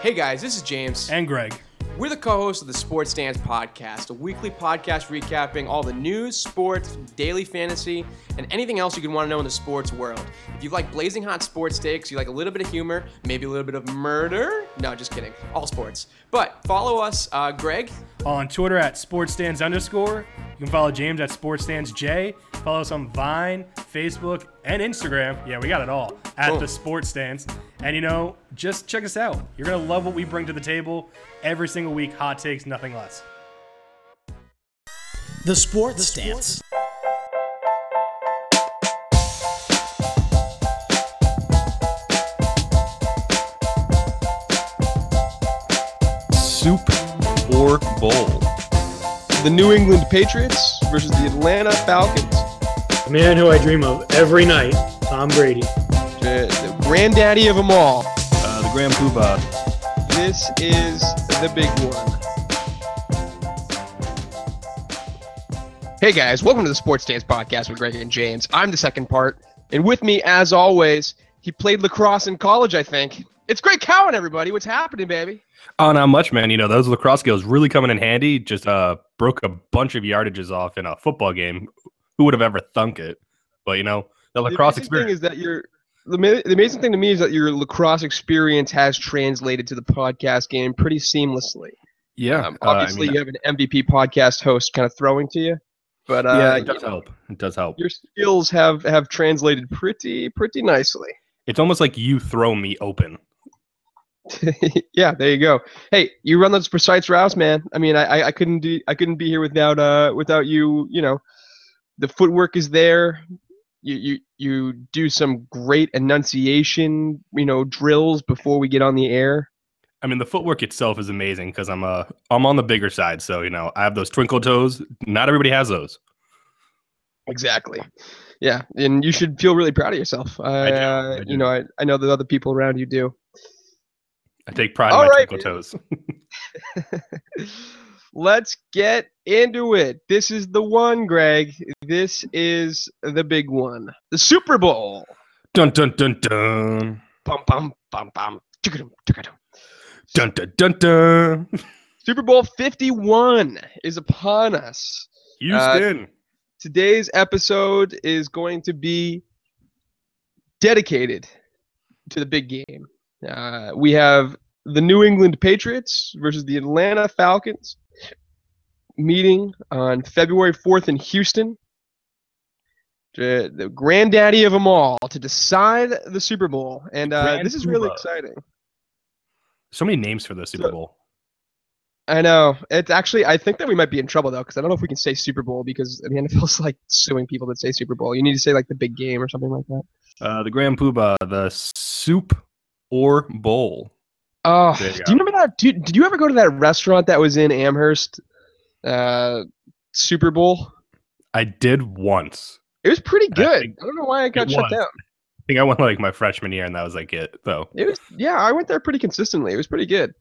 Hey guys, this is James. And Greg. We're the co hosts of the Sports Stance Podcast, a weekly podcast recapping all the news, sports, daily fantasy, and anything else you could want to know in the sports world. If you like blazing hot sports takes, you like a little bit of humor, maybe a little bit of murder. No, just kidding. All sports. But follow us, uh, Greg. On Twitter at SportsStands underscore. You can follow James at SportsStandsJ. Follow us on Vine, Facebook, and Instagram. Yeah, we got it all at Cool. the Sports Stance. And you know, just check us out. You're gonna love what we bring to the table every single week. Hot takes, nothing less. The Sports Stance. Soup or Bowl? The New England Patriots versus the Atlanta Falcons. The man who I dream of every night, Tom Brady. The, the granddaddy of them all. Uh, the Grand Poobah. This is the big one. Hey guys, welcome to the Sports Stance Podcast with Greg and James. I'm the second part, and with me, as always, he played lacrosse in college, I think. It's great Cowan, everybody. What's happening, baby? Oh, not much, man. You know, those lacrosse skills really coming in handy. Just uh, broke a bunch of yardages off in a football game. Who would have ever thunk it? But, you know, the lacrosse the experience. is that your the, the amazing thing to me is that your lacrosse experience has translated to the podcast game pretty seamlessly. yeah. Um, uh, I obviously, mean, you have an MVP podcast host kind of throwing to you, but uh, yeah, it you does know, help. It does help. your skills have have translated pretty pretty nicely. It's almost like you throw me open. yeah, there you go. Hey, you run those precise routes, man. I mean, I, I I couldn't do I couldn't be here without uh without you. You know, the footwork is there. You you you do some great enunciation, you know, drills before we get on the air. I mean, the footwork itself is amazing because I'm uh, I'm on the bigger side. So, you know, I have those twinkle toes. Not everybody has those. Exactly. Yeah, and you should feel really proud of yourself. I, do, uh, I you know, I, I know that other people around you do. I take pride All in my right, twinkle toes. Let's get into it. This is the one, Greg. This is the big one. The Super Bowl. dun, dun, dun, dun. Bum bum bum bum. Dun, dun, dun, dun. Super Bowl 51 is upon us. Houston. Today's episode is going to be dedicated to the big game. Uh, we have the New England Patriots versus the Atlanta Falcons meeting on February 4th in Houston. The, granddaddy of them all to decide the Super Bowl. And uh, this is really exciting. so many names for the Super So- Bowl. I know. It's actually, I think that we might be in trouble though, because I don't know if we can say Super Bowl because the NFL's like suing people that say Super Bowl. You need to say like the big game or something like that. Uh, the Grand Poobah, the soup or bowl. Oh, do you remember that? Did you ever go to that restaurant that was in Amherst? Uh, Super Bowl. I did once. It was pretty I good. think I don't know why I got shut was. down. I think I went like my freshman year, and that was like it, though. It was yeah, I went there pretty consistently. It was pretty good.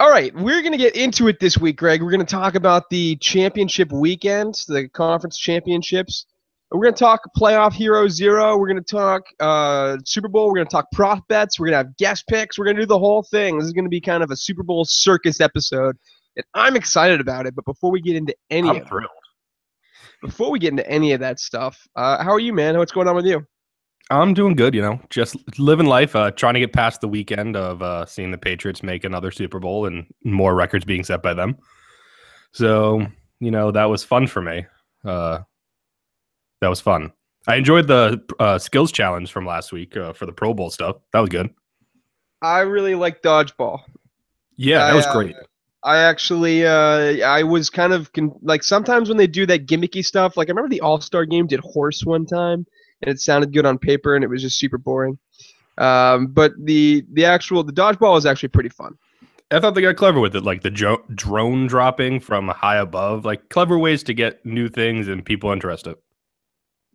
All right, we're gonna get into it this week, Greg. We're gonna talk about the championship weekend, the conference championships. We're gonna talk playoff hero zero. We're gonna talk uh, Super Bowl. We're gonna talk prop bets. We're gonna have guest picks. We're gonna do the whole thing. This is gonna be kind of a Super Bowl circus episode, and I'm excited about it. But before we get into any I'm of thrilled. before we get into any of that stuff, uh, how are you, man? What's going on with you? I'm doing good, you know, just living life, uh, trying to get past the weekend of uh, seeing the Patriots make another Super Bowl and more records being set by them. So, you know, that was fun for me. Uh, that was fun. I enjoyed the uh, skills challenge from last week uh, for the Pro Bowl stuff. That was good. I really like dodgeball. Yeah, that I, was uh, great. I actually, uh, I was kind of con- like sometimes when they do that gimmicky stuff. Like I remember the All Star game did horse one time, and it sounded good on paper, and it was just super boring. Um, but the the actual the dodgeball was actually pretty fun. I thought they got clever with it, like the jo- drone dropping from high above, like clever ways to get new things and people interested.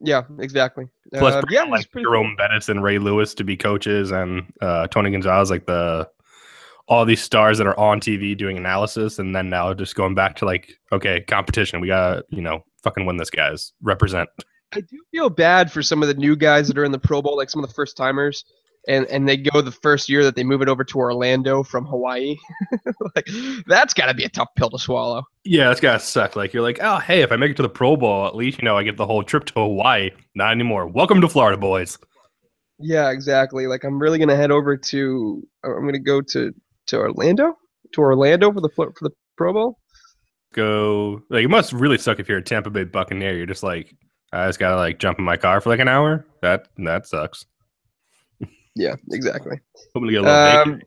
Yeah, exactly. Plus, Uh, yeah, like Jerome Bettis and Ray Lewis to be coaches, and uh, Tony Gonzalez, like the all these stars that are on TV doing analysis, and then now just going back to like, okay, competition. We gotta, you know, fucking win this, guys. Represent. I do feel bad for some of the new guys that are in the Pro Bowl, like some of the first timers. And and they go the first year that they move it over to Orlando from Hawaii. like that's got to be a tough pill to swallow. Yeah, that's gotta suck. Like you're like, oh hey, if I make it to the Pro Bowl, at least you know I get the whole trip to Hawaii. Not anymore. Welcome to Florida, boys. Yeah, exactly. Like I'm really gonna head over to. I'm gonna go to to Orlando to Orlando for the for the Pro Bowl. Go like it must really suck if you're a Tampa Bay Buccaneer. You're just like, I just gotta like jump in my car for like an hour. That that sucks. Yeah, exactly. Get a Um, bacon.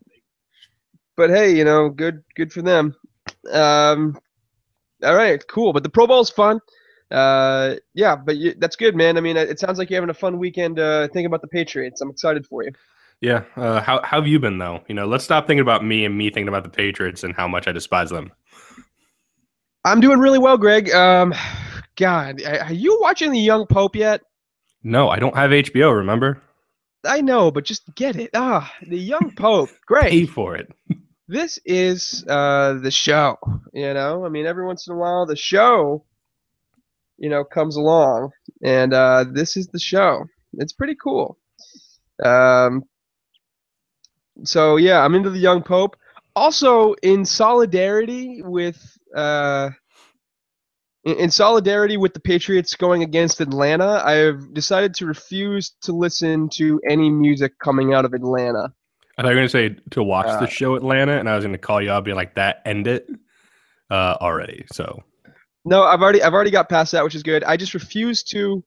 but hey, you know, good good for them. Um, all right, cool. But the Pro Bowl's fun. Uh, yeah, but you, that's good, man. I mean, it sounds like you're having a fun weekend uh, thinking about the Patriots. I'm excited for you. Yeah. Uh, how how have you been though? You know, let's stop thinking about me and me thinking about the Patriots and how much I despise them. I'm doing really well, Greg. Um, God, are you watching The Young Pope yet? No, I don't have HBO. Remember, I know, but just get it. Ah, The Young Pope, Great. pay for it. This is uh, the show. You know, I mean, every once in a while, the show, you know, comes along, and uh, this is the show. It's pretty cool. Um, so yeah, I'm into the young pope. Also, in solidarity with uh, in, solidarity with the Patriots going against Atlanta, I have decided to refuse to listen to any music coming out of Atlanta. I thought you were gonna say to watch Uh, the show Atlanta, and I was gonna call you up, be like, "That end it uh, already." So No, I've already I've already got past that, which is good. I just refuse to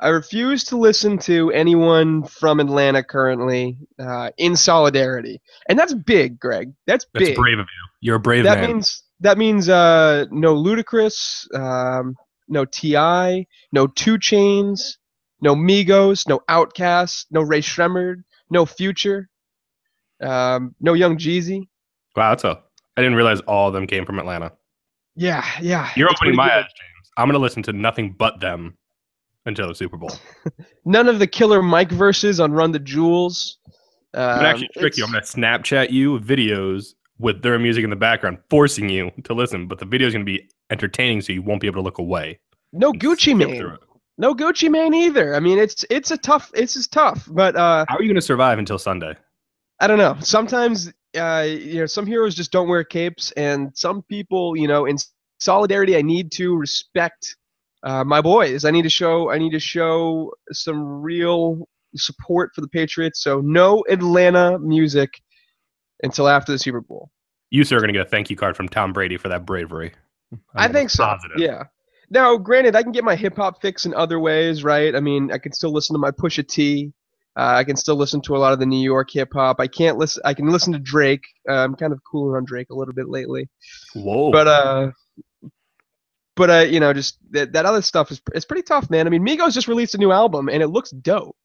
I refuse to listen to anyone from Atlanta currently uh, in solidarity, and that's big, Greg. That's that's big. brave of you. You're a brave that man. That means that means uh, no Ludacris, um, no T.I., no 2 Chainz, no Migos, no Outkast, no Rae Sremmurd, no Future, um, no Young Jeezy. wow, that's a. I didn't realize all of them came from Atlanta. Yeah, yeah. You're opening my good. eyes, James. I'm gonna listen to nothing but them until the Super Bowl. None of the Killer Mike verses on Run the Jewels. I'm gonna actually Um, trick you. I'm gonna Snapchat you videos with their music in the background, forcing you to listen. But the video is gonna be entertaining, so you won't be able to look away. No Gucci skip Mane. No Gucci Mane either. I mean, it's it's a tough. It's just tough. But uh, How are you gonna survive until Sunday? I don't know. Sometimes uh, you know, some heroes just don't wear capes, and some people, you know, in solidarity, I need to respect uh, my boys. I need to show. I need to show some real support for the Patriots. So no Atlanta music until after the Super Bowl. You sir are gonna get a thank you card from Tom Brady for that bravery. I'm I think so. positive. Yeah. Now, granted, I can get my hip hop fix in other ways, right? I mean, I can still listen to my Pusha T. Uh, I can still listen to a lot of the New York hip hop. I can't listen. I can listen to Drake. Uh, I'm kind of cooler on Drake a little bit lately, Whoa. but uh, but uh, you know, just that, that other stuff is it's pretty tough, man. I mean, Migos just released a new album and it looks dope.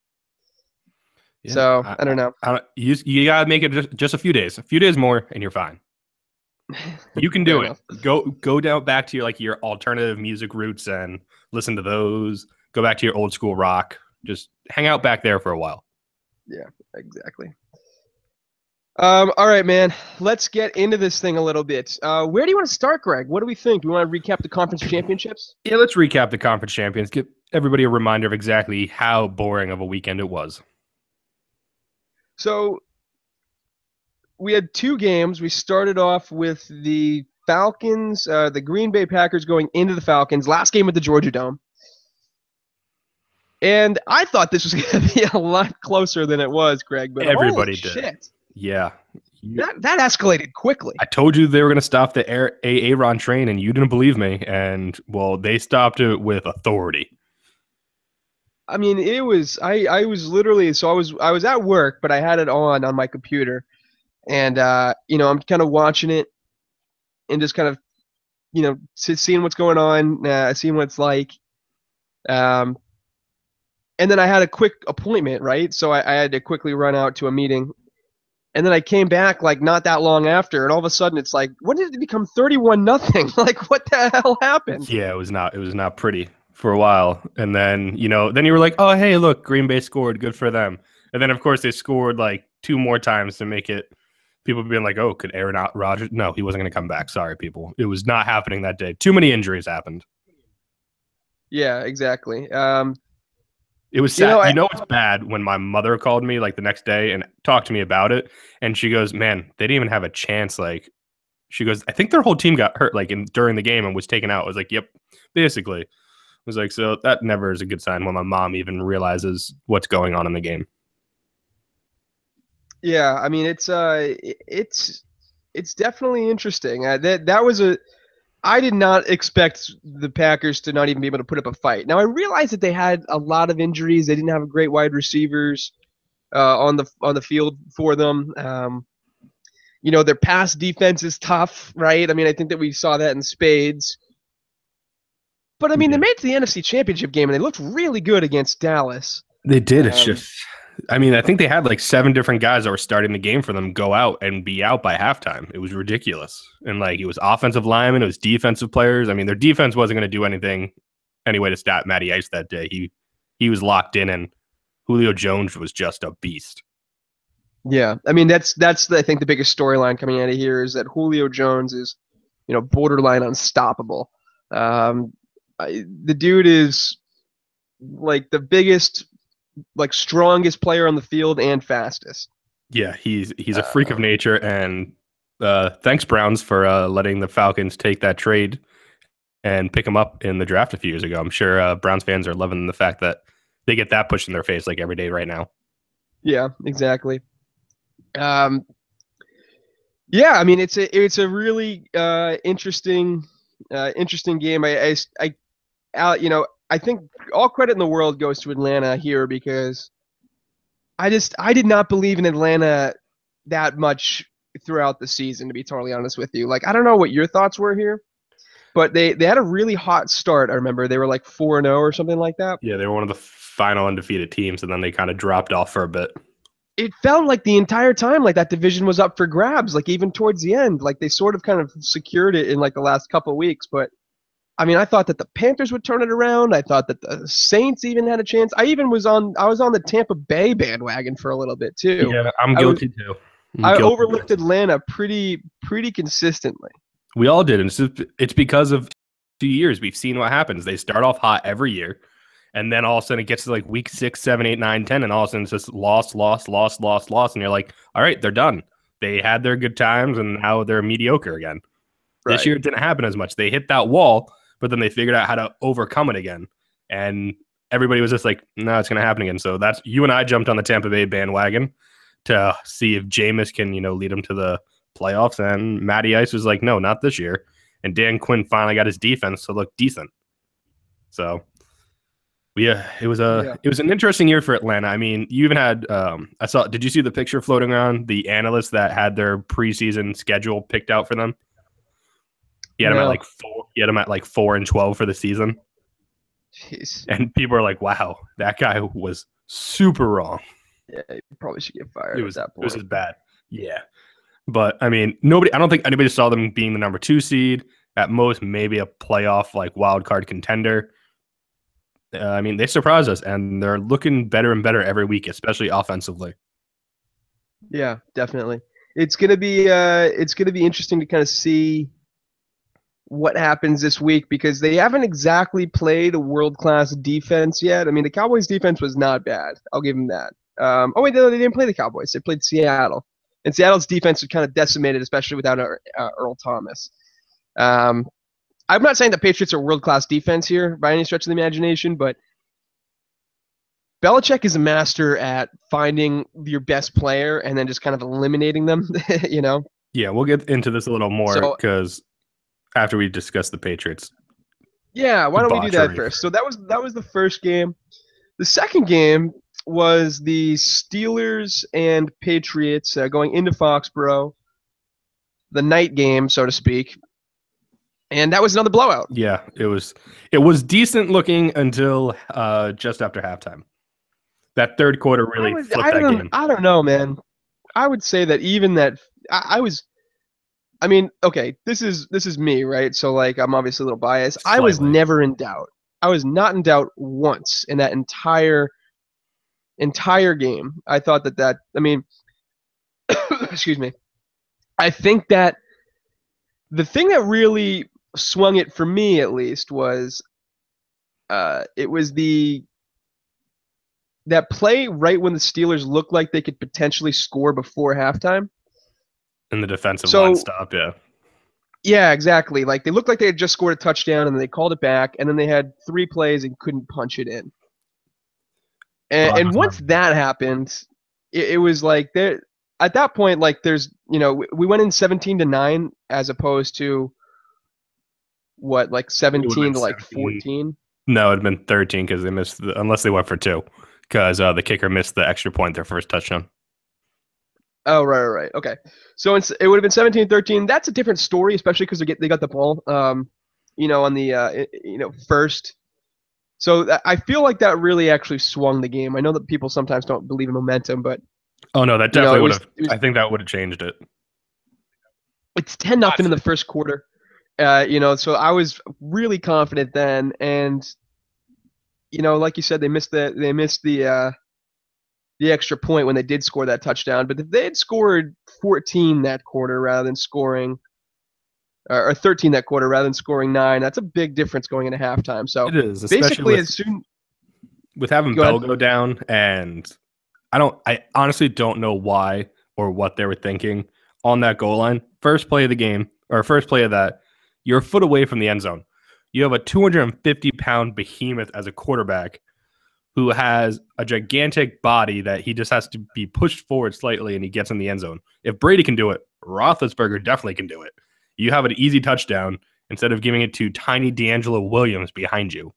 Yeah, so I, don't know. I don't, you you gotta make it just, just a few days, a few days more, and you're fine. You can do it. enough. Go go down back to your like your alternative music roots and listen to those. Go back to your old school rock. Just hang out back there for a while. Yeah, exactly. Um, all right, man. Let's get into this thing a little bit. Uh, where do you want to start, Greg? What do we think? Do we want to recap the conference championships? Yeah, let's recap the conference champions. Give everybody a reminder of exactly how boring of a weekend it was. So we had two games. We started off with the Falcons, uh, the Green Bay Packers going into the Falcons. Last game at the Georgia Dome. And I thought this was going to be a lot closer than it was, Greg. But Everybody did. Shit, Yeah. You- that that escalated quickly. I told you they were going to stop the air Aaron train, and you didn't believe me. And well, they stopped it with authority. I mean, it was I I was literally so I was I was at work, but I had it on on my computer, and uh, you know I'm kind of watching it, and just kind of, you know, seeing what's going on, uh, seeing what it's like, um, and then I had a quick appointment, right? So I, I had to quickly run out to a meeting, and then I came back like not that long after, and all of a sudden it's like, when did it become thirty-one nothing? like what the hell happened? Yeah, it was not. It was not pretty for a while, and then you know, then you were like, "Oh, hey, look, Green Bay scored. Good for them." And then, of course, they scored like two more times to make it. People being like, "Oh, could Aaron Rodgers?" No, he wasn't going to come back. Sorry, people. It was not happening that day. Too many injuries happened. Yeah, exactly. Um, It was You sad. know, You know, it's bad when my mother called me like the next day and talked to me about it, and she goes, "Man, they didn't even have a chance." Like, she goes, "I think their whole team got hurt like in during the game and was taken out." I was like, "Yep, basically." Was like, "So that never is a good sign when my mom even realizes what's going on in the game." Yeah, I mean it's uh it's it's definitely interesting. Uh, that that was a I did not expect the Packers to not even be able to put up a fight. Now I realize that they had a lot of injuries. They didn't have great wide receivers uh, on the on the field for them. Um, you know their pass defense is tough, right? I mean I think that we saw that in spades. But I mean they made it to the NFC Championship game and they looked really good against Dallas. They did. It's Um, just, I mean, I think they had like seven different guys that were starting the game for them go out and be out by halftime. It was ridiculous. And like, it was offensive linemen, it was defensive players. I mean, their defense wasn't going to do anything anyway to stop Matty Ice that day. He he was locked in, and Julio Jones was just a beast. Yeah, I mean that's that's the, I think the biggest storyline coming out of here is that Julio Jones is, you know, borderline unstoppable. Um, I, the dude is like the biggest, like strongest player on the field and fastest. Yeah, he's he's a freak of nature, and uh, thanks Browns for uh, letting the Falcons take that trade and pick him up in the draft a few years ago. I'm sure uh, Browns fans are loving the fact that they get that pushed in their face like every day right now. Yeah, exactly. Um, yeah, I mean it's a it's a really uh, interesting uh, interesting game. I, I I- Al, you know I think all credit in the world goes to Atlanta here because I just I did not believe in Atlanta that much throughout the season to be totally honest with you. Like I don't know what your thoughts were here, but they they had a really hot start. I remember they were like four and zero or something like that. Yeah, they were one of the final undefeated teams, and then they kind of dropped off for a bit. it felt like the entire time like that division was up for grabs like even towards the end like they sort of kind of secured it in like the last couple of weeks but i mean i thought that the panthers would turn it around i thought that the saints even had a chance i even was on i was on the tampa bay bandwagon for a little bit too Yeah, I'm I was- guilty too. I'm i guilty. overlooked atlanta pretty pretty consistently We all did, and it's just, it's because of two years. We've seen what happens. They start off hot every year, and then all of a sudden it gets to like week six, seven, eight, nine, ten, and all of a sudden it's just lost, lost, lost, lost, lost, and you're like, all right, they're done. They had their good times, and now they're mediocre again. This year it didn't happen as much. They hit that wall, but then they figured out how to overcome it again, and everybody was just like, no, it's going to happen again. So that's you and I jumped on the Tampa Bay bandwagon to see if Jameis can, you know, lead them to the playoffs. And Matty Ice was like, no, not this year. And Dan Quinn finally got his defense to look decent. So yeah, it was a Yeah. it was an interesting year for Atlanta. I mean, you even had um I saw did you see the picture floating around the analysts that had their preseason schedule picked out for them? He had them at like four he had them at like four and twelve for the season. Jeez. And people are like, wow, that guy was super wrong. yeah you probably should get fired it at was that it was point bad. Yeah, but I mean, nobody. I don't think anybody saw them being the number two seed. At most, maybe a playoff like wild card contender. Uh, I mean, they surprised us, and they're looking better and better every week, especially offensively. Yeah, definitely. It's gonna be uh, it's gonna be interesting to kind of see what happens this week because they haven't exactly played a world class defense yet. I mean, the Cowboys' defense was not bad. I'll give them that. Um, oh wait, no, they didn't play the Cowboys. They played Seattle, and Seattle's defense was kind of decimated, especially without uh, uh, Earl Thomas. Um, I'm not saying the Patriots are world class defense here by any stretch of the imagination, but Belichick is a master at finding your best player and then just kind of eliminating them. you know, Yeah, we'll get into this a little more So- because after we discuss the Patriots, yeah. Why don't we do that first? So that was that was the first game. The second game was the Steelers and Patriots uh, going into Foxborough, the night game, so to speak, and that was another blowout. yeah, it was it was decent looking until uh, just after halftime. That third quarter really I, was, flipped I that don't, game. I don't know, man. I would say that even that I, I was. I mean, okay, this is this is me, right? So like, I'm obviously a little biased. I was never in doubt. I was not in doubt once in that entire entire game. I thought that that. I mean, excuse me. I think that the thing that really swung it for me, at least, was uh, it was the that play right when the Steelers looked like they could potentially score before halftime. In the defensive So- line stop, yeah. Yeah, exactly. Like they looked like they had just scored a touchdown and then they called it back, and then they had three plays and couldn't punch it in. And, and once that happened, it, it was like there. At that point, like there's, you know, we- we went in 17 to nine as opposed to what, like 17 to like 17. 14. No, it'd been 13 because they missed, the, unless they went for two, because uh, the kicker missed the extra point their first touchdown. Oh, right, right, right. Okay. So it's, it would have been 17 13. That's a different story, especially because they, get- they got the ball, um, you know, on the, uh, you know, first. So that, I feel like that really actually swung the game. I know that people sometimes don't believe in momentum, but Oh, no, that You know, definitely would have. was- I think that would have changed it. it's 10 nothing in the first quarter. Uh, you know, so I was really confident then. And, you know, like you said, they missed the, they missed the, uh, the extra point when they did score that touchdown. But if they had scored 14 that quarter rather than scoring, or or 13 that quarter rather than scoring nine, that's a big difference going into halftime. So It is, especially basically, with, as soon with having Go Bell ahead. go down, and I don't, I honestly don't know why or what they were thinking on that goal line. First play of the game, or first play of that, you're a foot away from the end zone. You have a 250 pound behemoth as a quarterback who has a gigantic body that he just has to be pushed forward slightly and he gets in the end zone. If Brady can do it, Roethlisberger definitely can do it. You have an easy touchdown instead of giving it to tiny DeAngelo Williams behind you.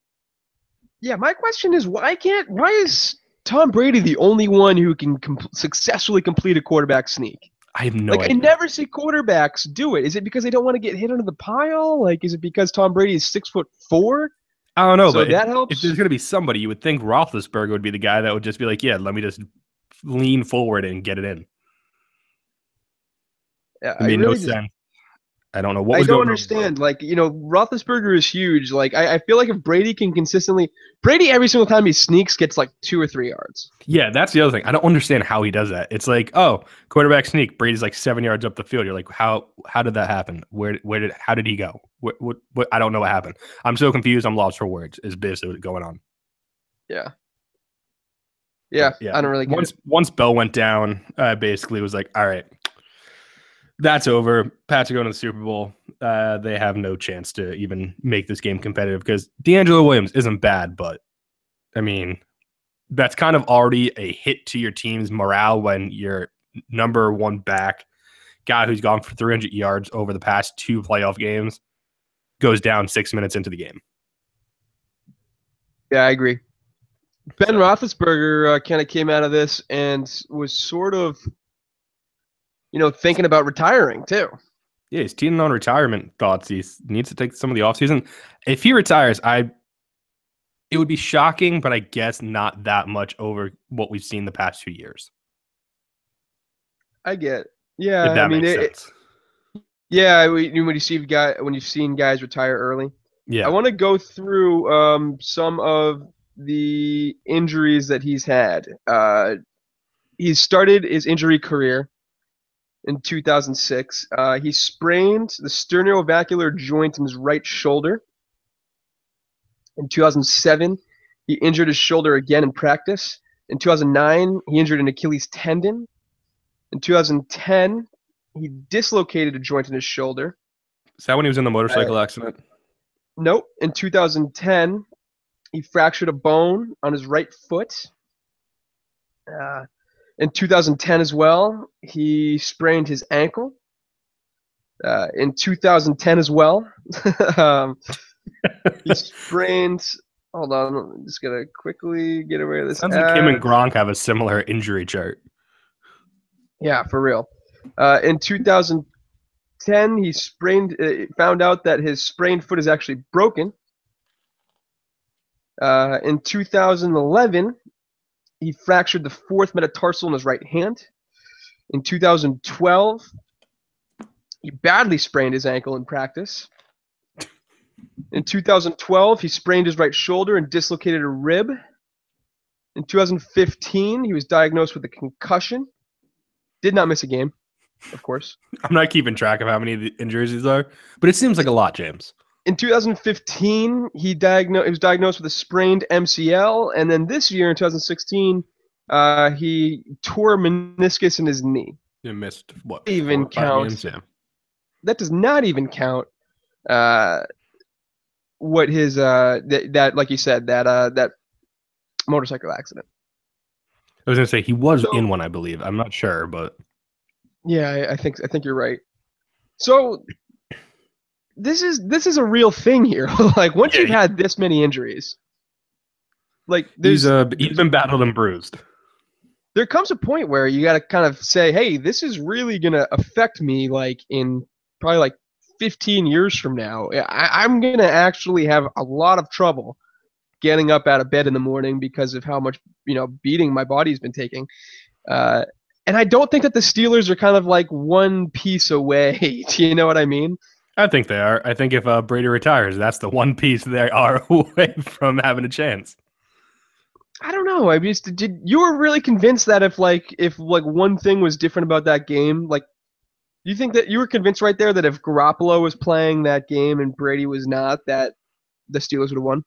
Yeah, my question is why can't why is Tom Brady the only one who can com- successfully complete a quarterback sneak? I have no like I never see quarterbacks do it. Is it because they don't want to get hit under the pile? Like is it because Tom Brady is six foot four? I don't know, so but if- that if, helps. there's going to be somebody, you would think Roethlisberger would be the guy that would just be like, "Yeah, let me just lean forward and get it in." Yeah, It made really no just- sense. I don't know what I don't understand. Like you know, Roethlisberger is huge. Like I, I feel like if Brady can consistently, Brady every single time he sneaks gets like two or three yards. Yeah, that's the other thing. I don't understand how he does that. It's like, oh, quarterback sneak. Brady's like seven yards up the field. You're like, how how did that happen? Where where did how did he go? What what, what I don't know what happened. I'm so confused. I'm lost for words. Is basically what's going on. Yeah. Yeah, Yeah. I don't really get once it. once Bell went down, uh, basically was like, all right, that's over. Pats are going to the Super Bowl. Uh, they have no chance to even make this game competitive because DeAngelo Williams isn't bad, but I mean, that's kind of already a hit to your team's morale when your number one back guy who's gone for 300 yards over the past two playoff games goes down six minutes into the game. Yeah, I agree. Ben Roethlisberger uh, kind of came out of this and was sort of, you know, thinking about retiring too. Yeah, he's teeing on retirement thoughts. He needs to take some of the offseason. If he retires, I it would be shocking, but I guess not that much over what we've seen the past two years. I get. It. Yeah, I mean, it, it- yeah. When you when you see guy when you've seen guys retire early, yeah. I want to go through um, some of the injuries that he's had. Uh, he started his injury career in 2006. Uh, he sprained the sternoclavicular joint in his right shoulder. In 2007, he injured his shoulder again in practice. In 2009, he injured an Achilles tendon. In 2010, he dislocated a joint in his shoulder. Is that when he was in the motorcycle accident? Nope. In 2010, he fractured a bone on his right foot. Uh, in 2010 as well, he sprained his ankle. Uh, in 2010 as well, um, he sprained. Hold on, I'm just gonna quickly get away with this. Sounds like him and. Gronk have a similar injury chart. Yeah, for real. Uh, in 2010, he sprained. Uh, found out that his sprained foot is actually broken. Uh, in 2011, he fractured the fourth metatarsal in his right hand. In 2012, he badly sprained his ankle in practice. In 2012, he sprained his right shoulder and dislocated a rib. In 2015, he was diagnosed with a concussion. Did not miss a game, of course. I'm not keeping track of how many of the injuries these are, but it seems like a lot, James. In 2015, he diagnosed he was diagnosed with a sprained MCL, and then this year in 2016, uh, he tore meniscus in his knee. You missed what? Even four or five counts. games? Yeah. That does not even count. Uh, what his uh that, that like you said that uh that motorcycle accident. I was gonna say he was So- in one, I believe. I'm not sure, but Yeah, I, I think I think you're right. So this is this is a real thing here. like once Yeah, you've had this many injuries, like he's uh he's been battled and bruised. there comes a point where you got to kind of say, hey, this is really gonna affect me. Like in probably like 15 years from now, I, I'm gonna actually have a lot of trouble getting up out of bed in the morning because of how much you know beating my body's been taking. Uh, and I don't think that the Steelers are kind of like one piece away. Do you know what I mean? I think they are. I think if uh, Brady retires, that's the one piece they are away from having a chance. I don't know. I just did. You were really convinced that if like if like one thing was different about that game, like you think that you were convinced right there that if Garoppolo was playing that game and Brady was not, that the Steelers would have won.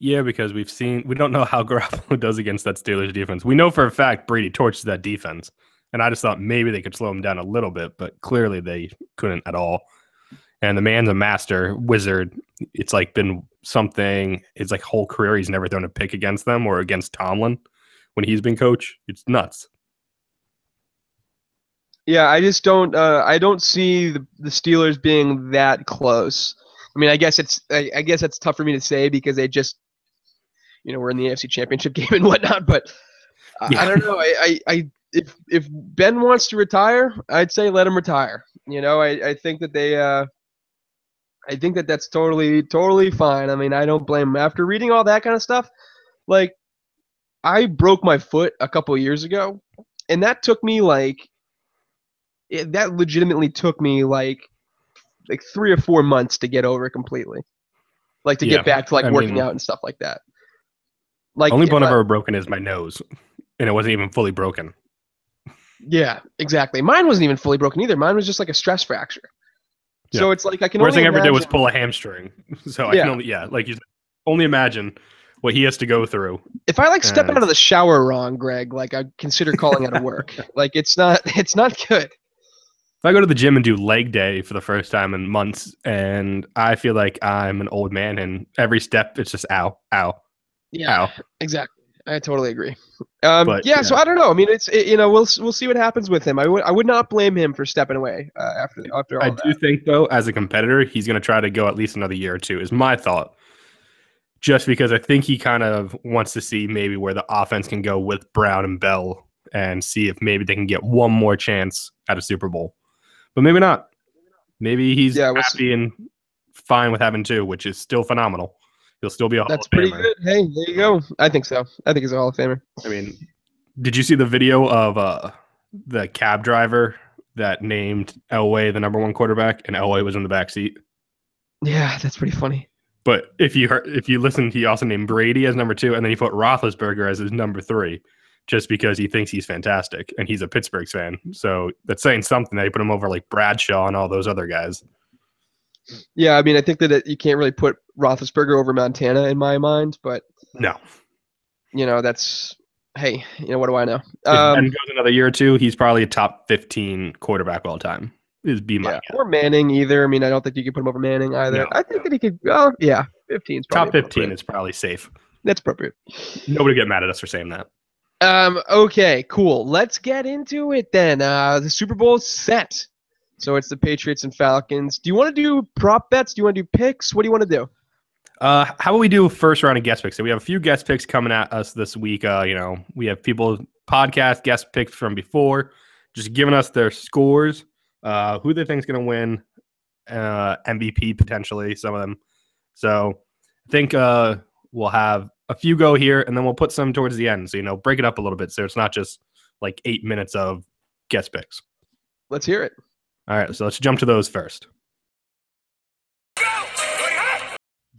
Yeah, because we've seen we don't know how Garoppolo does against that Steelers defense. We know for a fact Brady torches that defense, and I just thought maybe they could slow him down a little bit, but clearly they couldn't at all. And the man's a master wizard. It's like been something. It's like whole career he's never thrown a pick against them or against Tomlin when he's been coach. It's nuts. Yeah, I just don't. Uh, I don't see the, the Steelers being that close. I mean, I guess it's. I, I guess that's tough for me to say because they just, you know, we're in the AFC Championship game and whatnot. But I- I don't know. I, I, I, if if Ben wants to retire, I'd say let him retire. You know, I, I think that they. Uh, I think that that's totally totally fine. I mean, I don't blame him. After reading all that kind of stuff, like, I broke my foot a couple years ago, and that took me like it, that legitimately took me like like three or four months to get over it completely like to Yeah, get back to like I working mean- out and stuff like that like Only bone I've ever broken is my nose, and it wasn't even fully broken. Yeah exactly mine wasn't even fully broken either mine was just like a stress fracture Yeah. so it's like i can Worst only thing I ever did was pull a hamstring. So I Yeah. can only yeah, like you only imagine what he has to go through. if i like step out of the shower wrong greg like i'd consider calling out of work like it's not it's not good If I go to the gym and do leg day for the first time in months, and I feel like I'm an old man, and every step it's just ow, ow, yeah ow. Exactly. I totally agree. Um, But, yeah, so. I don't know. I mean, it's it, you know we'll we'll see what happens with him. I would I would not blame him for stepping away uh, after after all I that. do think though, as a competitor, he's going to try to go at least another year or two. Is my thought. Just because I think he kind of wants to see maybe where the offense can go with Brown and Bell, and see if maybe they can get one more chance at a Super Bowl, but maybe not. Maybe he's Yeah, happy and fine with having two, which is still phenomenal. He'll still be a Hall That's of pretty Famer. good. Hey, there you go. I think so. I think he's a Hall of Famer. I mean, did you see the video of uh, the cab driver that named Elway the number one quarterback, and Elway was in the back seat? Yeah, that's pretty funny. But if you heard, if you listened, he also named Brady as number two, and then he put Roethlisberger as his number three, just because he thinks he's fantastic, and he's a Pittsburghs fan. So that's saying something. That he put him over like Bradshaw and all those other guys. Yeah, I mean, I think that it, you can't really put Roethlisberger over Montana in my mind, but No, you know that's hey, you know what do I know? Um, Ben goes another year or two, he's probably a top fifteen quarterback all time. Is be my yeah, or Manning either. I mean, I don't think you could put him over Manning either. No. I think that he could. Oh, yeah, 15 top fifteen is probably safe. That's appropriate. Nobody get mad at us for saying that. Um. Okay. Cool. Let's get into it then. Uh, the Super Bowl set, so it's the Patriots and Falcons. Do you want to do prop bets? Do you want to do picks? What do you want to do? Uh, how about we do first round of guest picks? So we have a few guest picks coming at us this week. Uh, you know, we have people podcast guest picks from before, just giving us their scores, uh, who they think is going to win, uh, MVP potentially, some of them. So I think uh, we'll have a few go here, and then we'll put some towards the end. So you know, break it up a little bit, so it's not just like eight minutes of guest picks. Let's hear it. All right, so let's jump to those first.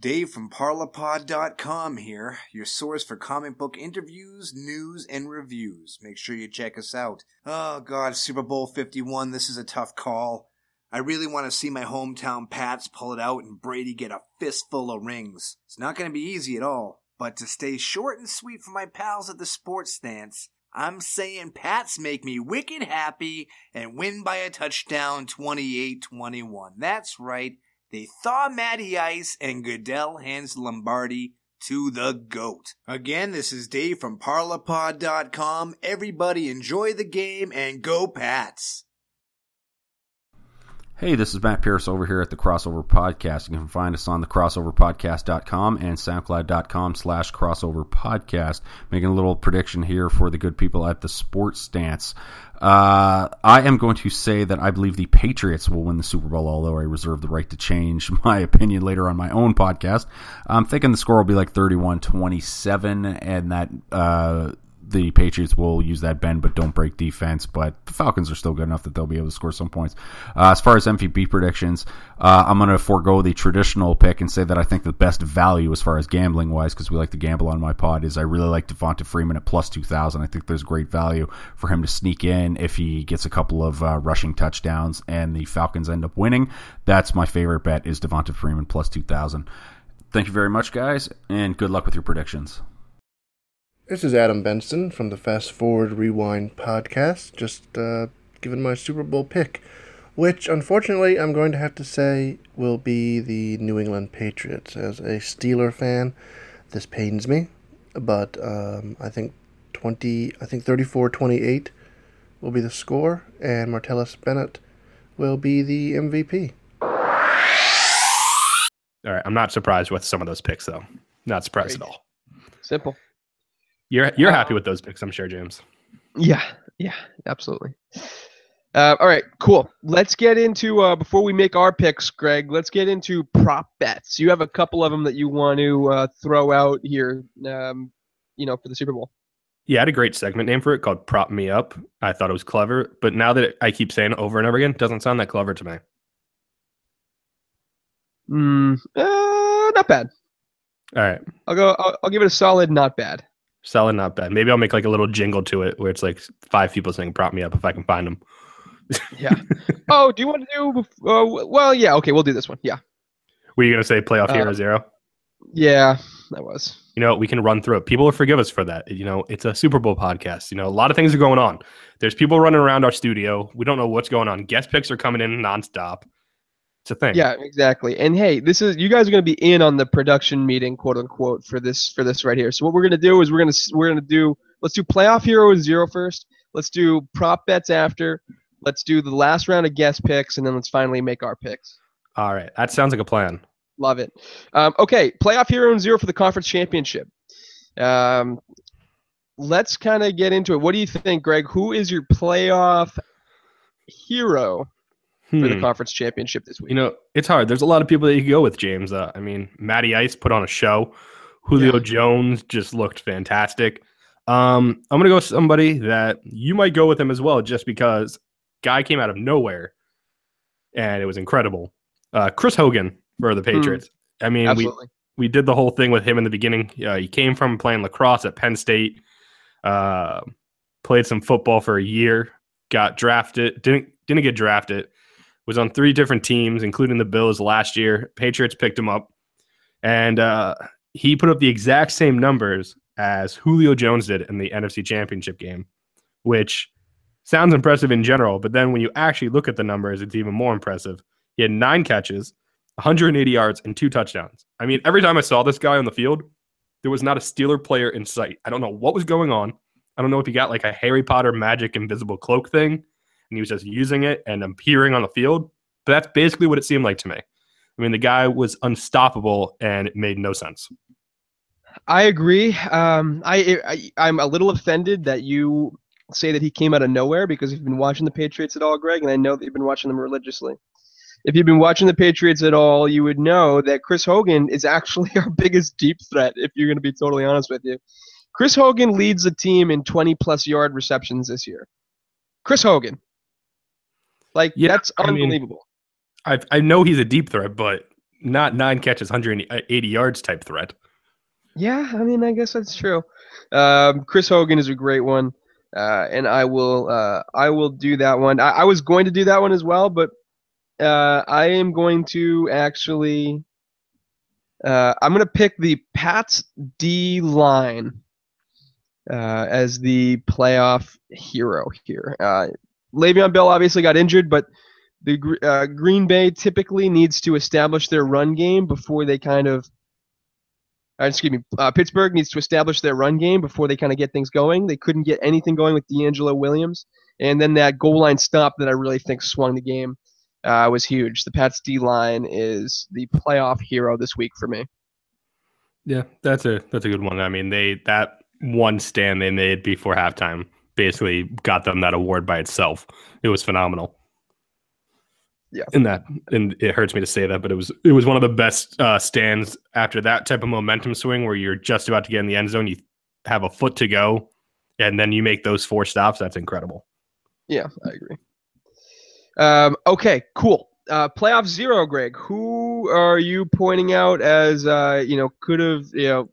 Dave from Parlipod.com here, your source for comic book interviews, news, and reviews. Make sure you check us out. Oh god, Super Bowl 51, this is a tough call. I really want to see my hometown Pats pull it out and Brady get a fistful of rings. It's not going to be easy at all. But to stay short and sweet for my pals at the sports stance, I'm saying Pats make me wicked happy and win by a touchdown 28 21. That's right. They thaw Matty Ice and Goodell hands Lombardi to the GOAT. Again, this is Dave from Parlipod.com. Everybody enjoy the game and go Pats. Hey, this is Matt Pierce over here at the Crossover Podcast. You can find us on the crossoverpodcast.com and soundcloud.com slash crossover podcast. Making a little prediction here for the good people at the sports stance. Uh, I am going to say that I believe the Patriots will win the Super Bowl, although I reserve the right to change my opinion later on my own podcast. I'm thinking the score will be like 31 27, and that, uh, the Patriots will use that bend but don't break defense. But the Falcons are still good enough that they'll be able to score some points. Uh, as far as MVP predictions, uh, I'm going to forego the traditional pick and say that I think the best value as far as gambling wise, because we like to gamble on my pod, is I really like Devonta Freeman at plus 2,000. I think there's great value for him to sneak in if he gets a couple of uh, rushing touchdowns and the Falcons end up winning. That's my favorite bet is Devonta Freeman plus 2,000. Thank you very much, guys, and good luck with your predictions. This is Adam Benson from the Fast Forward Rewind podcast. Just uh, giving my Super Bowl pick, which unfortunately I'm going to have to say will be the New England Patriots. As a Steeler fan, this pains me, but um, I think 20, I think 34-28 will be the score, and Martellus Bennett will be the MVP. All right, I'm not surprised with some of those picks though. Not surprised Great. at all. Simple. You're you're happy with those picks, I'm sure, James. Yeah, yeah, absolutely. Uh, all right, cool. Let's get into uh, before we make our picks, Greg. Let's get into prop bets. You have a couple of them that you want to uh, throw out here, um, you know, for the Super Bowl. Yeah, I had a great segment name for it called Prop Me Up. I thought it was clever, but now that I keep saying it over and over again, it doesn't sound that clever to me. Mm, uh, not bad. All right. I'll go. I'll, I'll give it a solid, not bad. Solid, not bad. Maybe I'll make like a little jingle to it where it's like five people saying "prop me up" if I can find them. Yeah. oh, do you want to do? Uh, well, yeah. Okay, we'll do this one. Yeah. Were you gonna say playoff Uh, hero zero? Yeah, that was. You know, we can run through it. People will forgive us for that. You know, it's a Super Bowl podcast. You know, a lot of things are going on. There's people running around our studio. We don't know what's going on. Guest picks are coming in nonstop. It's a thing. Yeah, exactly. And hey, this is you guys are going to be in on the production meeting, quote unquote, for this for this right here. So what we're going to do is we're going to we're going to do let's do playoff hero zero first. Let's do prop bets after. Let's do the last round of guest picks, and then let's finally make our picks. All right. That sounds like a plan. Love it. Um, okay, playoff hero and zero for the conference championship. Um, let's kind of get into it. What do you think, Greg? Who is your playoff hero for the Hmm. conference championship this week? You know, it's hard. There's a lot of people that you could go with, James. Uh, I mean, Matty Ice put on a show. Julio Yeah. Jones just looked fantastic. Um, I'm gonna go with somebody that you might go with him as well, just because guy came out of nowhere and it was incredible. Uh, Chris Hogan for the Patriots. I mean, we we did the whole thing with him in the beginning. Uh, he came from playing lacrosse at Penn State, uh, played some football for a year, got drafted, didn't didn't get drafted, was on three different teams, including the Bills last year. Patriots picked him up, and uh, he put up the exact same numbers as Julio Jones did in the NFC Championship game, which sounds impressive in general, but then when you actually look at the numbers, it's even more impressive. He had nine catches, 180 yards, and two touchdowns. I mean, every time I saw this guy on the field, there was not a Steeler player in sight. I don't know what was going on. I don't know if he got like a Harry Potter magic invisible cloak thing and he was just using it and appearing on the field. But that's basically what it seemed like to me. I mean, the guy was unstoppable and it made no sense. I agree. Um, I, I I'm a little offended that you say that he came out of nowhere because you've been watching the Patriots at all, Greg, and I know that you've been watching them religiously. If you've been watching the Patriots at all, you would know that Chris Hogan is actually our biggest deep threat. If you're going to be totally honest with you, Chris Hogan leads the team in 20 plus yard receptions this year. Chris Hogan, like Yeah, that's I mean- unbelievable. I I know he's a deep threat, but not nine catches, 180 yards type threat. Yeah, I mean, I guess that's true. Um, Chris Hogan is a great one, uh, and I will uh, I will do that one. I, I was going to do that one as well, but Uh, I am going to actually. Uh, I'm going to pick the Pats D line uh, as the playoff hero here. Le'Veon Bell obviously got injured, but the uh, Green Bay typically needs to establish their run game before they kind of. Uh, excuse me. Uh, Pittsburgh needs to establish their run game before they kind of get things going. They couldn't get anything going with DeAngelo Williams, and then that goal line stop that I really think swung the game uh, was huge. The Pats D line is the playoff hero this week for me. Yeah, that's a that's a good one. I mean, they that one stand they made before halftime basically got them that award by itself. It was phenomenal. Yeah. And that and it hurts me to say that, but it was it was one of the best uh, stands after that type of momentum swing where you're just about to get in the end zone, you have a foot to go, and then you make those four stops. That's incredible. Yeah, I agree. Um, okay, cool. Uh, playoff zero, Greg. Who are you pointing out as uh, you know could have you know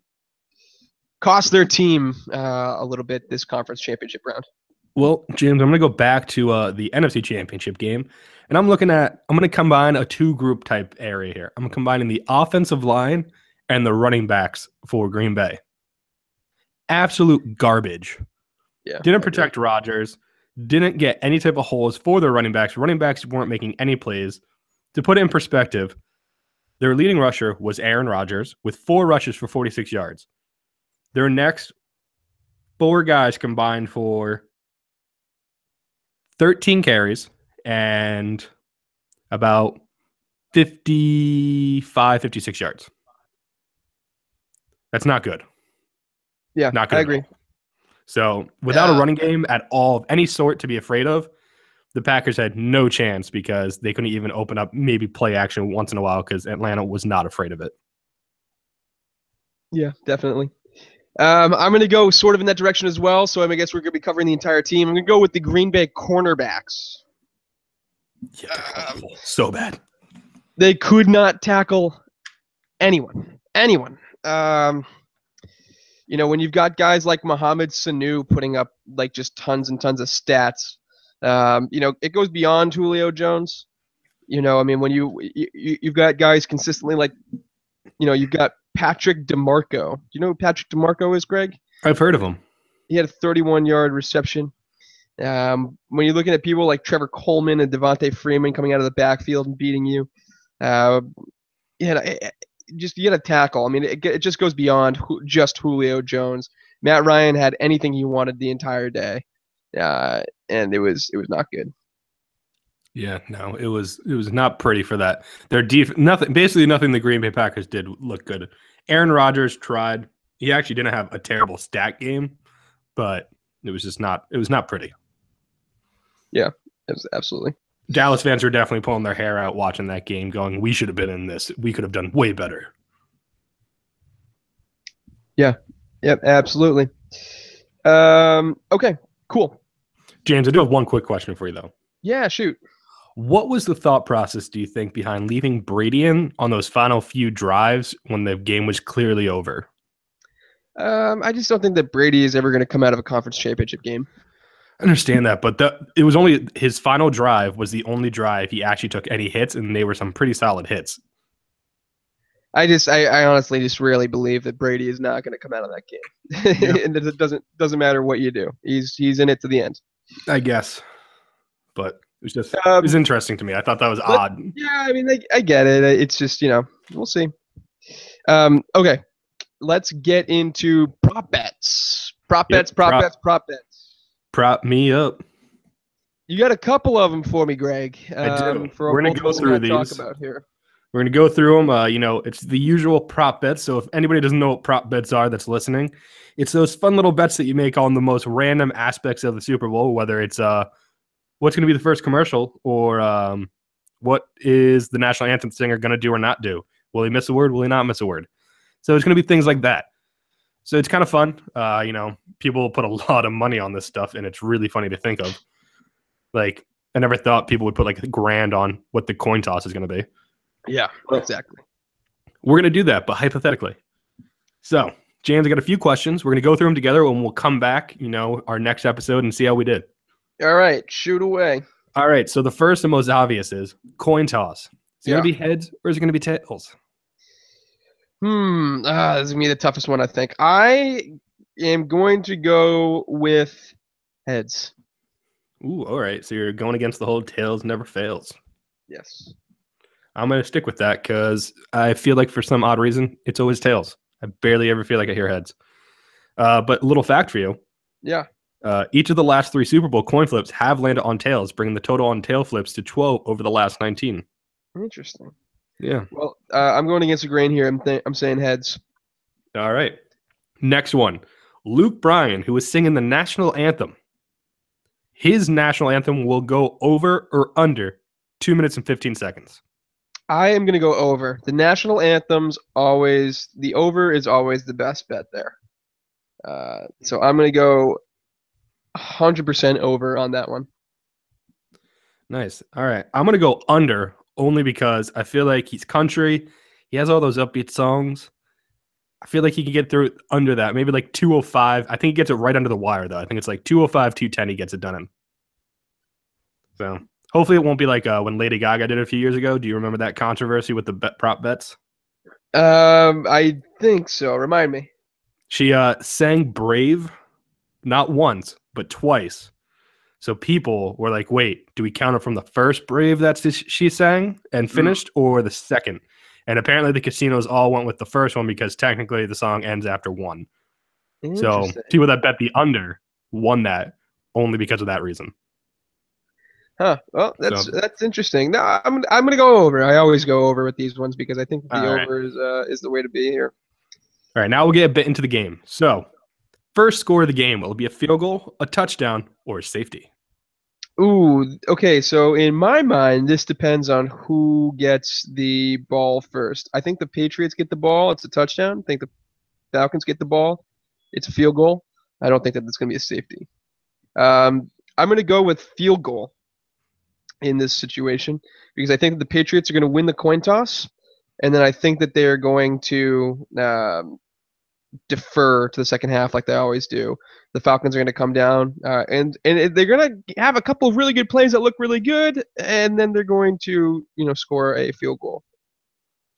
cost their team uh, a little bit this conference championship round? Well, James, I'm going to go back to uh, the NFC Championship game, and I'm looking at I'm going to combine a two group type area here. I'm combining the offensive line and the running backs for Green Bay. Absolute garbage. Yeah, Didn't protect Rodgers. Didn't get any type of holes for their running backs. Running backs weren't making any plays. To put it in perspective, their leading rusher was Aaron Rodgers with four rushes for 46 yards. Their next four guys combined for 13 carries and about 55, 56 yards. That's not good. Yeah, Not good. I agree. So without Yeah. a running game at all of any sort to be afraid of, the Packers had no chance because they couldn't even open up maybe play action once in a while because Atlanta was not afraid of it. Yeah, definitely. Um, I'm going to go sort of in that direction as well. So I guess we're going to be covering the entire team. I'm going to go with the Green Bay cornerbacks. Yeah, so bad. They could not tackle anyone. Anyone. Um, you know, when you've got guys like Mohamed Sanu putting up like just tons and tons of stats, um, you know, it goes beyond Julio Jones. You know, I mean, when you, you you've got guys consistently like, you know, you've got Patrick DiMarco. Do you know who Patrick DiMarco is, Greg? I've heard of him. He had a 31 yard reception. Um, when you're looking at people like Trevor Coleman and Devonta Freeman coming out of the backfield and beating you, uh, you it- it- just you got a tackle. I mean, it, it just goes beyond who, just Julio Jones. Matt Ryan had anything he wanted the entire day, uh, and it was it was not good. Yeah, no, it was it was not pretty for that. Their def nothing basically nothing the Green Bay Packers did look good. Aaron Rodgers tried. He actually didn't have a terrible stat game, but it was just not it was not pretty. Yeah, it was absolutely. Dallas fans were definitely pulling their hair out watching that game, going, "We should have been in this. We could have done way better." Yeah, yep, absolutely. Um, okay, cool. James, I do have one quick question for you though. Yeah, shoot. What was the thought process, do you think, behind leaving Brady in on those final few drives when the game was clearly over? Um, I just don't think that Brady is ever going to come out of a conference championship game. I understand that, but the, it was only his final drive was the only drive he actually took any hits, and they were some pretty solid hits. I just, I, I honestly just really believe that Brady is not going to come out of that game, Yeah. and it doesn't doesn't matter what you do. He's he's in it to the end. I guess, but it was just it Um, was interesting to me. I thought that was but- odd. yeah, I mean, I, I get it. It's just you know, we'll see. Um, okay, let's get into prop bets. Prop Yep, bets, prop, prop- bets, prop bets. Prop me up. You got a couple of them for me, Greg. I do. um, For We're gonna go through to talk these. about here. We're gonna go through them. Uh, you know, it's the usual prop bets. So if anybody doesn't know what prop bets are, that's listening, it's those fun little bets that you make on the most random aspects of the Super Bowl, whether it's uh, what's gonna be the first commercial, or um, what is the national anthem singer gonna do or not do? Will he miss a word? Will he not miss a word? So it's gonna be things like that. So it's kind of fun. Uh, you know, people put a lot of money on this stuff, and it's really funny to think of. Like, I never thought people would put like a grand on what the coin toss is gonna be Yeah, exactly. we're going to do that, but hypothetically. So, James, I got a few questions. We're going to go through them together and we'll come back, you know, our next episode and see how we did. All right, shoot away. All right. So the first and most obvious is coin toss. Is it Yeah. gonna be heads or is it gonna be tails? Hmm. Ah, this is gonna be the toughest one, I think. I am going to go with heads. Ooh, all right. So you're going against the whole tails never fails. Yes. I'm gonna stick with that because I feel like for some odd reason it's always tails. I barely ever feel like I hear heads. Uh, but little fact for you: Yeah. Uh, each of the last three Super Bowl coin flips have landed on tails, bringing the total on tail flips to 12 over the last 19. Interesting. Yeah. Well, uh, I'm going against the grain here. I'm th- I'm saying heads. All right. Next one. Luke Bryan, who is singing the national anthem. His national anthem will go over or under two minutes and 15 seconds. I am going to go over. The national anthems always the over is always the best bet there. Uh, so I'm going to go 100% over on that one. Nice. All right. I'm going to go under only because I feel like he's country. He has all those upbeat songs. I feel like he can get through under that. Maybe like 205. I think he gets it right under the wire, though. I think it's like 205, 210. He gets it done in. So hopefully it won't be like uh, when Lady Gaga did it a few years ago. Do you remember that controversy with the bet prop bets? Um, I think so. Remind me. She uh, sang Brave not once, but twice. So people were like, wait, do we count it from the first Brave that she sang and finished or the second? And apparently the casinos all went with the first one because technically the song ends after one. So people that bet the under won that only because of that reason. Huh. Well, that's So- that's interesting. No, I'm I'm gonna go over. I always go over with these ones because I think the All right. over is uh, is the way to be here. All right, now we'll get a bit into the game. So, first score of the game will it be a field goal, a touchdown, or a safety? Ooh, okay. So in my mind, this depends on who gets the ball first. I think the Patriots get the ball. It's a touchdown. I think the Falcons get the ball. It's a field goal. I don't think that it's going to be a safety. Um, I'm going to go with field goal in this situation because I think the Patriots are going to win the coin toss, and then I think that they're going to um, defer to the second half like they always do the Falcons are going to come down uh, and and they're going to have a couple of really good plays that look really good, and then they're going to you know score a field goal.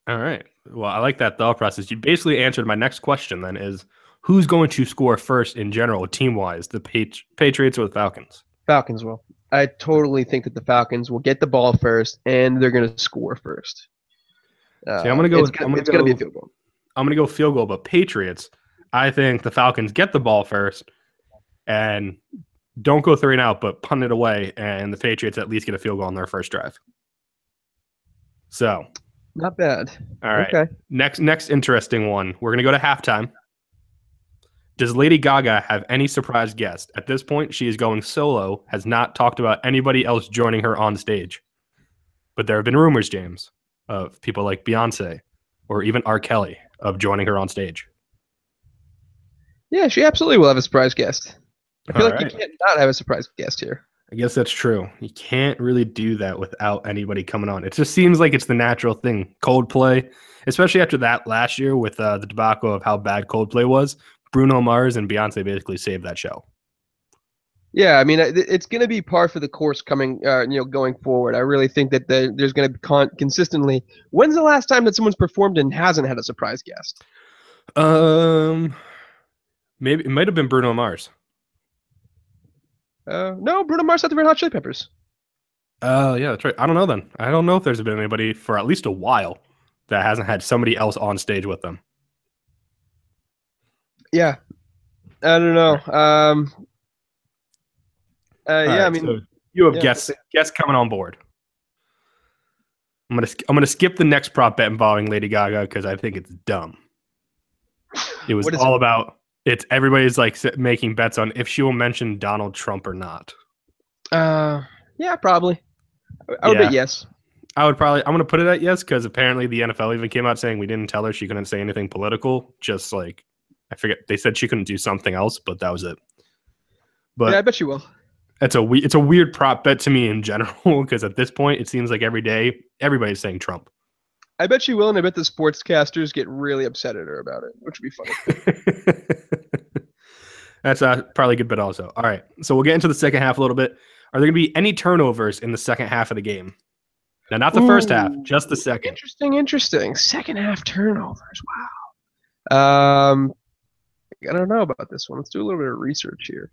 All right. Well, I like that thought process. You basically answered my next question then is who's going to score first in general, team wise, the Pat- Patriots or the Falcons? Falcons will. I totally think that the Falcons will get the ball first, and they're going to score first. Uh, See, I'm gonna go It's with- gonna, I'm gonna it's gonna be a field goal. I'm going to go field goal, but Patriots, I think the Falcons get the ball first and don't go three and out, but punt it away, and the Patriots at least get a field goal on their first drive. So, Not bad. all right. Okay. Next, next interesting one. We're gonna go to halftime. Does Lady Gaga have any surprise guest? At this point, she is going solo. Has not talked about anybody else joining her on stage. But there have been rumors, James, of people like Beyonce or even R. Kelly of joining her on stage. Yeah, she absolutely will have a surprise guest. I feel All like right. you can't not have a surprise guest here. I guess that's true. You can't really do that without anybody coming on. It just seems like it's the natural thing. Coldplay, especially after that last year with uh, the debacle of how bad Coldplay was, Bruno Mars and Beyonce basically saved that show. Yeah, I mean, it's going to be par for the course coming, uh, you know, going forward. I really think that the, there's going to be con- consistently. When's the last time that someone's performed and hasn't had a surprise guest? Um, maybe it might have been Bruno Mars. Uh, no, Bruno Mars had the Red Hot Chili Peppers. Oh, yeah, that's right. I don't know then. I don't know if there's been anybody for at least a while that hasn't had somebody else on stage with them. Yeah, I don't know. Um, uh, yeah, I mean, so you have yeah, guests guests coming on board. I'm gonna I'm gonna skip the next prop bet involving Lady Gaga because I think it's dumb. It was all it? about it's everybody's like making bets on if she will mention Donald Trump or not. uh, yeah, probably. I- I would Yeah. bet yes. I would probably I'm gonna put it at yes because apparently the NFL even came out saying we didn't tell her she couldn't say anything political. Just like I forget they said she couldn't do something else, but that was it. But yeah, I bet she will. It's a we- it's a weird prop bet to me in general because at this point it seems like every day everybody's saying Trump. I bet you will, and I bet the sportscasters get really upset at her about it, which would be funny. That's uh, probably a good bet also. All right, so we'll get into the second half a little bit. Are there going to be any turnovers in the second half of the game? Now, not the first half, just the second. Interesting, interesting. Second half turnovers. Wow. Um, I don't know about this one. Let's do a little bit of research here.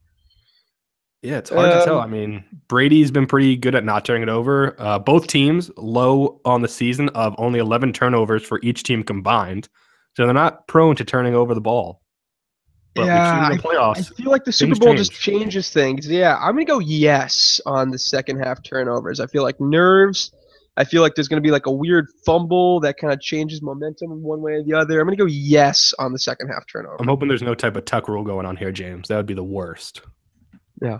Yeah, it's hard to tell. Um, I mean, Brady's been pretty good at not turning it over. Uh, both teams low on the season of only 11 turnovers for each team combined. So they're not prone to turning over the ball. But Yeah, we've seen I feel like the Super Bowl just changes things. Yeah, I'm gonna go yes on the second half turnovers. I feel like nerves. I feel like there's gonna be like a weird fumble that kind of changes momentum one way or the other. I'm gonna go yes on the second half turnover. I'm hoping there's no type of tuck rule going on here, James. That would be the worst. Yeah.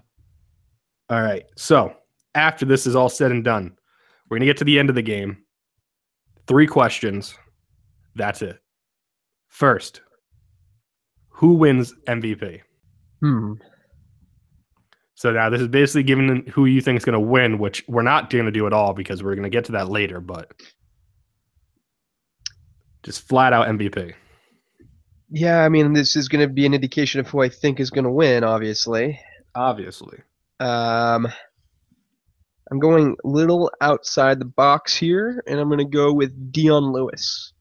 All right. So after this is all said and done, we're gonna get to the end of the game. Three questions. That's it. First, who wins MVP? Hmm. So now this is basically giving who you think is going to win, which we're not going to do at all because we're going to get to that later. But just flat out MVP. Yeah, I mean, this is gonna be an indication of who I think is gonna win. Obviously. Obviously. Um, I'm going a little outside the box here, and I'm going to go with Dion Lewis.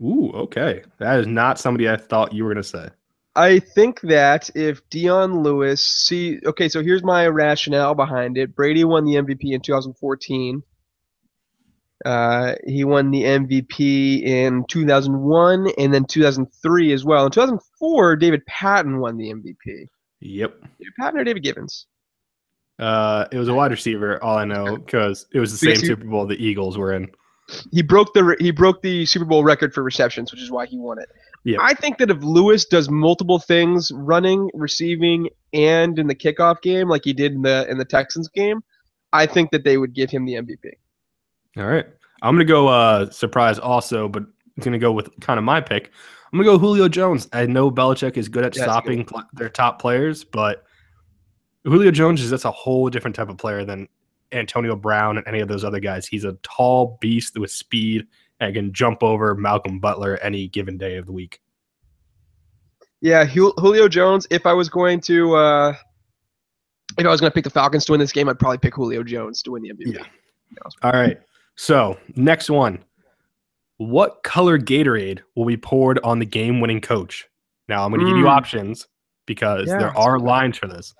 Ooh, okay. That is not somebody I thought you were going to say. I think that if Dion Lewis, see, okay, so here's my rationale behind it. Brady won the MVP in 2014. Uh, he won the MVP in 2001 and then 2003 as well. In 2004, David Patten won the MVP. Yep. David Patten or David Givens? Uh, it was a wide receiver. All I know because it was the Because same he- Super Bowl the Eagles were in. he broke the he broke the Super Bowl record for receptions, which is why he won it. Yeah. I think that if Lewis does multiple things, running, receiving, and in the kickoff game, like he did in the in the Texans game, I think that they would give him the MVP. All right. I'm going to go uh, surprise also, but I'm going to go with kind of my pick. I'm going to go Julio Jones. I know Belichick is good at Yeah, stopping pl- their top players, but Julio Jones is that's a whole different type of player than Antonio Brown and any of those other guys. He's a tall beast with speed and can jump over Malcolm Butler any given day of the week. Yeah, Julio Jones. If I was going to, uh, if I was going to pick the Falcons to win this game, I'd probably pick Julio Jones to win the MVP. Yeah. All right. So, next one. What color Gatorade will be poured on the game winning coach? Now, I'm going to give you Mm. options because Yeah, there are lines for this.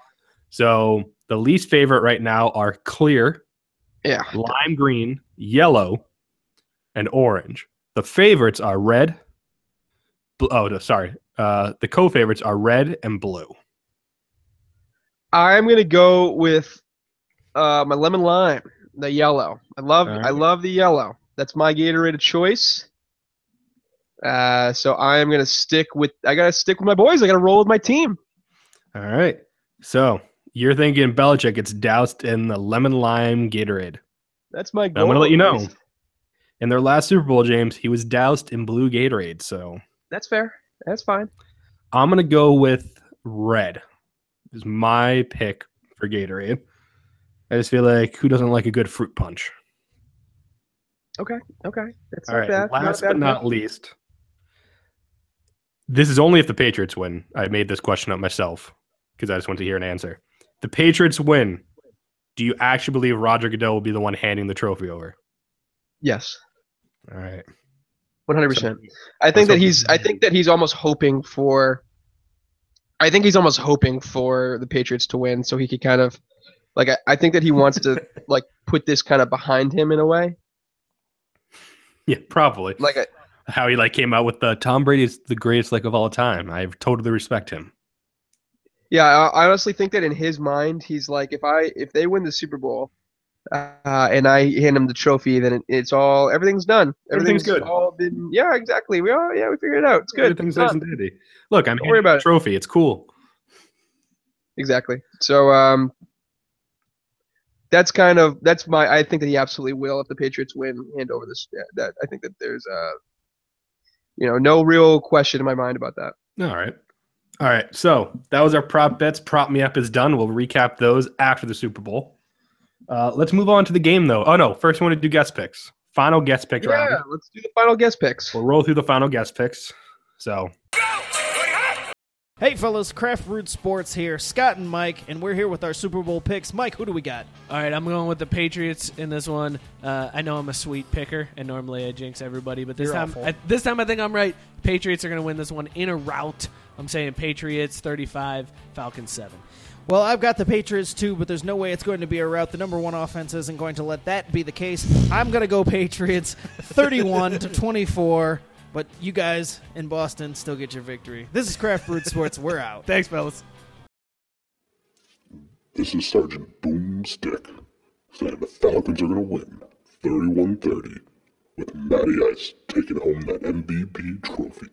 So, the least favorite right now are clear, Yeah. lime green, yellow, and orange. The favorites are red. Bl- oh, no, sorry. Uh, the co favorites are red and blue. I'm gonna go with uh, my lemon lime, the yellow. I love I love the yellow. That's my Gatorade choice. Uh, so I am gonna stick with I gotta stick with my boys. I gotta roll with my team. All right. So, you're thinking Belichick gets doused in the lemon lime Gatorade. That's my I'm gonna let you know. In their last Super Bowl, James, he was doused in blue Gatorade. So That's fair. That's fine. I'm gonna go with red. Is my pick for Gatorade. I just feel like who doesn't like a good fruit punch? Okay. Okay. That's All right. bad. last not but pick. not least, this is only if the Patriots win. I made this question up myself because I just want to hear an answer. The Patriots win. Do you actually believe Roger Goodell will be the one handing the trophy over? Yes. All right. One hundred percent. I think that he's. I think that he's almost hoping for. I think he's almost hoping for the Patriots to win, so he could kind of, like, I, I think that he wants to like put this kind of behind him in a way. Yeah, probably. Like, I, how he like came out with the Tom Brady is the greatest like of all time. I totally respect him. Yeah, I, honestly think that in his mind, he's like, if I if they win the Super Bowl, uh, and I hand him the trophy, then it, it's all everything's done. Everything's good. All been yeah, exactly. We all yeah, we figured it out. It's good. Everything's nice and dandy. Look, I'm Don't worry about a it. trophy. It's cool. Exactly. So um that's kind of that's my I think that he absolutely will if the Patriots win hand over this yeah, that I think that there's uh you know no real question in my mind about that. All right. All right. So that was our prop bets. Prop me up is done. We'll recap those after the Super Bowl. Uh, let's move on to the game, though. Oh no! First, we want to do guest picks. Final guest pick Yeah, round. let's do the final guest picks. We'll roll through the final guest picks. So Hey fellas, Craft Brewed Sports here. Scott and Mike, and we're here with our Super Bowl picks. Mike, who do we got? All right, I'm going with the Patriots in this one. Uh, I know I'm a sweet picker, and normally I jinx everybody, but this You're time. I, this time I think I'm right. Patriots are going to win this one in a rout. I'm saying Patriots 35, Falcons 7. Well, I've got the Patriots too, but there's no way it's going to be a rout. The number one offense isn't going to let that be the case. I'm going to go Patriots 31 to 24, but you guys in Boston still get your victory. This is Craft Brewed Sports. We're out. Thanks, fellas. This is Sergeant Boomstick saying the Falcons are going to win 31 30 with Matty Ice taking home that MVP trophy.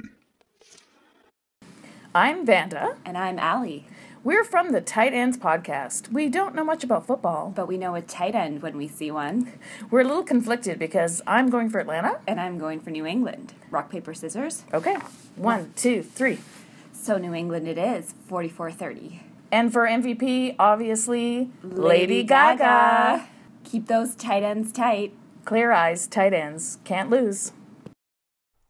I'm Vanda. And I'm Allie. We're from the Tight Ends Podcast. We don't know much about football, but we know a tight end when we see one. We're a little conflicted because I'm going for Atlanta. And I'm going for New England. Rock, paper, scissors. Okay. One, two, three. So New England it is, 44 30. And for MVP, obviously, Lady, Lady Gaga. Keep those tight ends tight. Clear eyes, tight ends. Can't lose.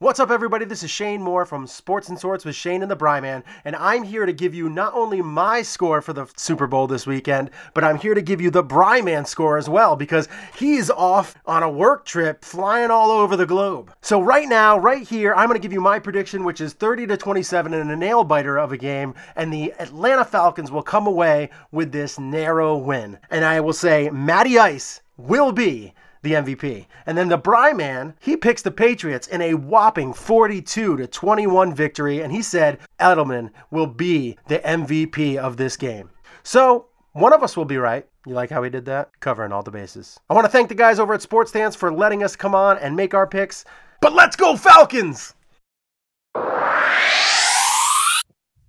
What's up, everybody? This is Shane Moore from Sports and Sorts with Shane and the Bryman, and I'm here to give you not only my score for the Super Bowl this weekend, but I'm here to give you the Bryman score as well because he's off on a work trip flying all over the globe. So, right now, right here, I'm going to give you my prediction, which is 30 to 27 in a nail biter of a game, and the Atlanta Falcons will come away with this narrow win. And I will say, Matty Ice will be the MVP. And then the Bry Man, he picks the Patriots in a whopping 42 to 21 victory, and he said Edelman will be the MVP of this game. So one of us will be right. You like how he did that? Covering all the bases. I want to thank the guys over at Sports Stance for letting us come on and make our picks. But let's go Falcons!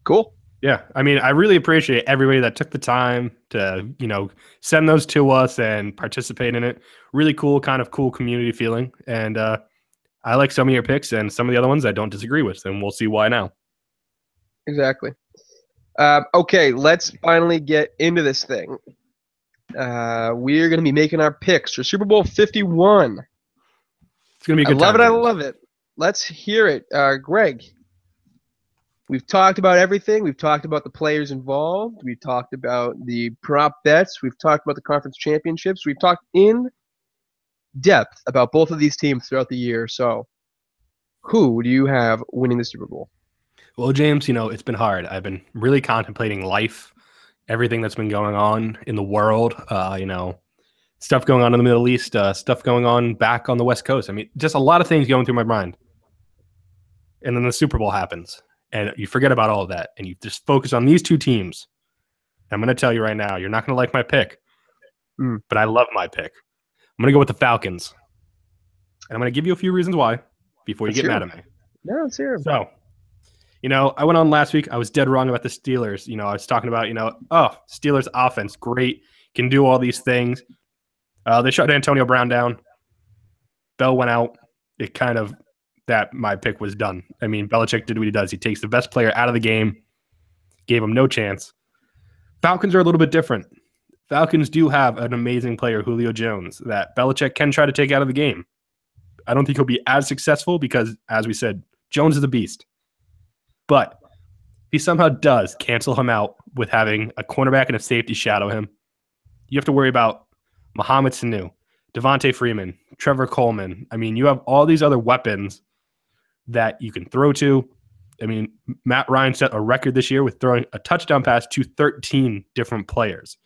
Cool. Yeah, I mean, I really appreciate everybody that took the time to, you know, send those to us and participate in it. Really cool, kind of cool community feeling. And uh, I like some of your picks and some of the other ones I don't disagree with, and we'll see why now. Exactly. Uh, okay, let's finally get into this thing. Uh, we're going to be making our picks for Super Bowl 51. It's going to be a good I love time, it. I love it. Let's hear it. Uh, Greg, we've talked about everything. We've talked about the players involved. We've talked about the prop bets. We've talked about the conference championships. We've talked in depth about both of these teams throughout the year. So, who do you have winning the Super Bowl? Well, James, you know, it's been hard. I've been really contemplating life, everything that's been going on in the world, uh, you know, stuff going on in the Middle East, uh, stuff going on back on the West Coast. I mean, just a lot of things going through my mind. And then the Super Bowl happens, and you forget about all of that, and you just focus on these two teams. I'm going to tell you right now, you're not going to like my pick, Mm. but I love my pick. I'm going to go with the Falcons. And I'm going to give you a few reasons why before you Let's get mad at me. No, let's hear. So, you know, I went on last week. I was dead wrong about the Steelers. You know, I was talking about, you know, oh, Steelers offense, great, can do all these things. Uh, they shut Antonio Brown down. Bell went out. It kind of that my pick was done. I mean, Belichick did what he does. He takes the best player out of the game, gave him no chance. Falcons are a little bit different. Falcons do have an amazing player, Julio Jones, that Belichick can try to take out of the game. I don't think he'll be as successful because, as we said, Jones is a beast. But he somehow does cancel him out with having a cornerback and a safety shadow him, you have to worry about Mohamed Sanu, Devonta Freeman, Trevor Coleman. I mean, you have all these other weapons that you can throw to. I mean, Matt Ryan set a record this year with throwing a touchdown pass to 13 different players.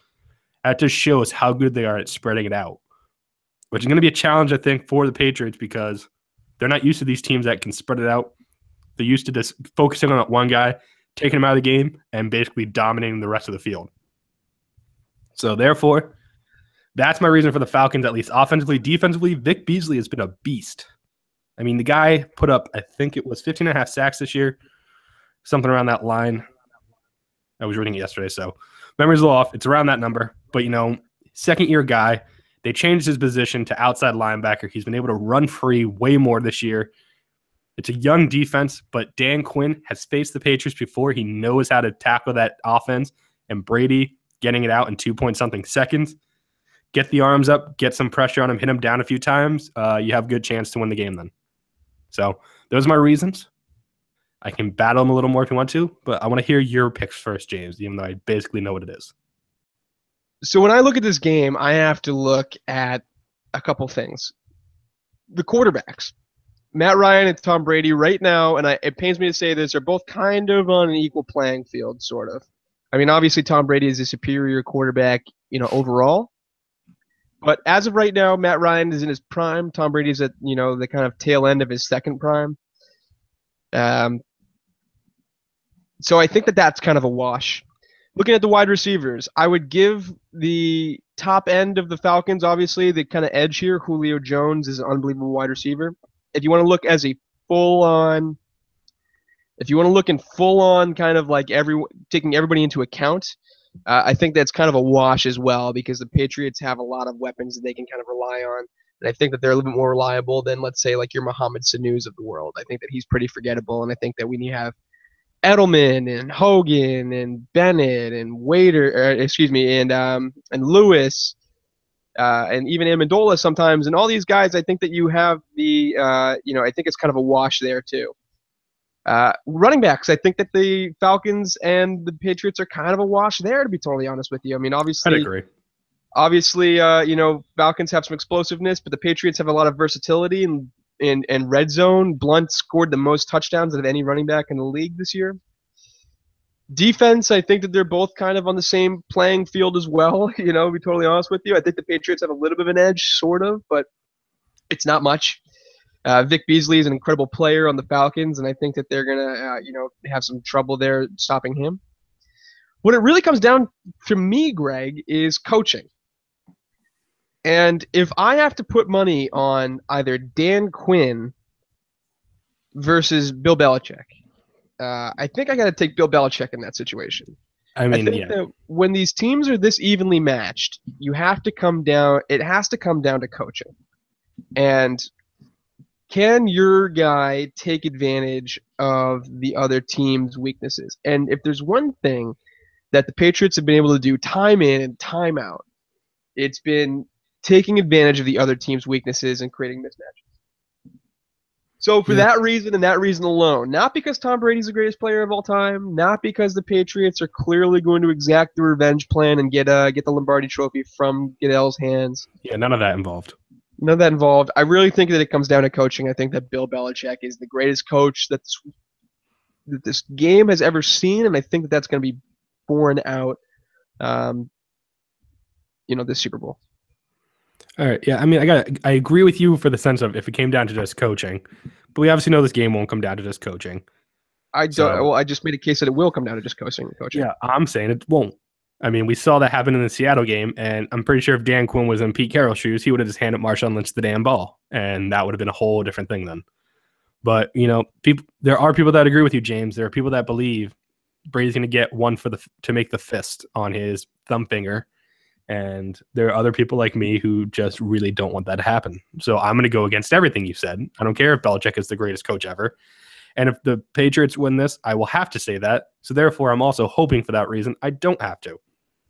That just shows how good they are at spreading it out, which is going to be a challenge, I think, for the Patriots because they're not used to these teams that can spread it out. They're used to just focusing on that one guy, taking him out of the game, and basically dominating the rest of the field. So, therefore, that's my reason for the Falcons, at least offensively. Defensively, Vic Beasley has been a beast. I mean, the guy put up, I think it was 15 and a half sacks this year, something around that line. I was reading it yesterday, so memory's a little off. It's around that number. But, you know, second year guy, they changed his position to outside linebacker. He's been able to run free way more this year. It's a young defense, but Dan Quinn has faced the Patriots before. He knows how to tackle that offense. And Brady getting it out in two point something seconds. Get the arms up, get some pressure on him, hit him down a few times. Uh, you have a good chance to win the game then. So those are my reasons. I can battle them a little more if you want to, but I want to hear your picks first, James, even though I basically know what it is. So when I look at this game, I have to look at a couple things. The quarterbacks, Matt Ryan and Tom Brady, right now, and I, it pains me to say this, are both kind of on an equal playing field, sort of. I mean, obviously Tom Brady is a superior quarterback, you know, overall. But as of right now, Matt Ryan is in his prime. Tom Brady's at you know the kind of tail end of his second prime. Um, so I think that that's kind of a wash. Looking at the wide receivers, I would give the top end of the Falcons, obviously, the kind of edge here. Julio Jones is an unbelievable wide receiver. If you want to look as a full on, if you want to look in full on kind of like every taking everybody into account, uh, I think that's kind of a wash as well because the Patriots have a lot of weapons that they can kind of rely on. And I think that they're a little bit more reliable than, let's say, like your Mohamed Sanu's of the world. I think that he's pretty forgettable, and I think that need to have Edelman and Hogan and Bennett and Waiter, or, excuse me, and um, and Lewis, uh, and even Amendola sometimes, and all these guys. I think that you have the, uh, you know, I think it's kind of a wash there too. Uh, running backs, I think that the Falcons and the Patriots are kind of a wash there, to be totally honest with you. I mean, obviously, I'd agree. Obviously, uh, you know, Falcons have some explosiveness, but the Patriots have a lot of versatility and in, in red zone. Blount scored the most touchdowns out of any running back in the league this year. Defense, I think that they're both kind of on the same playing field as well. You know, to be totally honest with you, I think the Patriots have a little bit of an edge, sort of, but it's not much. Uh, Vic Beasley is an incredible player on the Falcons, and I think that they're gonna, uh, you know, have some trouble there stopping him. What it really comes down to me, Greg, is coaching. And if I have to put money on either Dan Quinn versus Bill Belichick, uh, I think I got to take Bill Belichick in that situation. I mean, think yeah. that when these teams are this evenly matched, you have to come down. It has to come down to coaching, and can your guy take advantage of the other team's weaknesses? And if there's one thing that the Patriots have been able to do time in and time out, it's been taking advantage of the other team's weaknesses and creating mismatches. So for Yeah. that reason and that reason alone, not because Tom Brady's the greatest player of all time, not because the Patriots are clearly going to exact the revenge plan and get uh get the Lombardi Trophy from Goodell's hands. Yeah, none of that involved. None of that involved. I really think that it comes down to coaching. I think that Bill Belichick is the greatest coach that this, that this game has ever seen, and I think that that's going to be borne out, um, you know, this Super Bowl. All right. Yeah. I mean, I got. I agree with you for the sense of if it came down to just coaching, but we obviously know this game won't come down to just coaching. I don't. So- well, I just made a case that it will come down to just coaching. Coaching. Yeah, I'm saying it won't. I mean, we saw that happen in the Seattle game, and I'm pretty sure if Dan Quinn was in Pete Carroll's shoes, he would have just handed Marshawn Lynch the damn ball, and that would have been a whole different thing then. But you know, people, there are people that agree with you, James. There are people that believe Brady's going to get one for the to make the fist on his thumb finger, and there are other people like me who just really don't want that to happen. So I'm going to go against everything you said. I don't care if Belichick is the greatest coach ever. And if the Patriots win this, I will have to say that. So therefore, I'm also hoping for that reason I don't have to.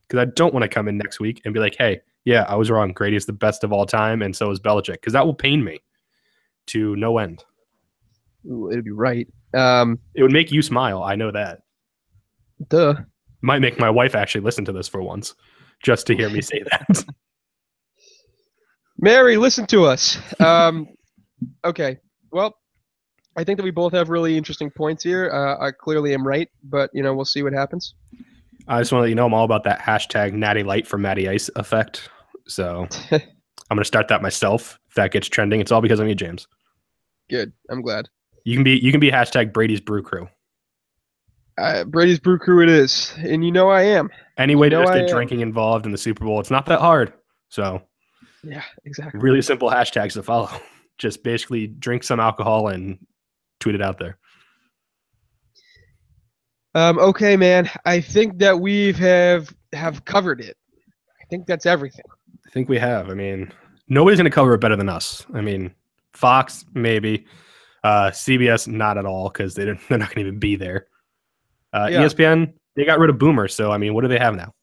Because I don't want to come in next week and be like, hey, yeah, I was wrong. Brady is the best of all time, and so is Belichick. Because that will pain me to no end. Ooh, it'd be right. Um, it would make you smile. I know that. Duh. Might make my wife actually listen to this for once, just to hear me say that. Mary, listen to us. Um, okay. Well, I think that we both have really interesting points here. Uh, I clearly am right, but you know we'll see what happens. I just want to let you know I'm all about that hashtag Natty Light for Matty Ice effect. So I'm going to start that myself. If that gets trending, it's all because of you, James. Good. I'm glad. You can be you can be hashtag Brady's Brew Crew. Uh, Brady's Brew Crew it is, and you know I am. Any way You to know get am. drinking involved in the Super Bowl, it's not that hard. So Yeah, exactly. really simple hashtags to follow. Just basically drink some alcohol and tweet it out there. Um, okay, man. I think that we have have covered it. I think that's everything. I think we have. I mean, nobody's going to cover it better than us. I mean, Fox maybe, uh, CBS not at all because they don't, they're not going to even be there. Uh, Yeah. ESPN they got rid of Boomer, so I mean, what do they have now?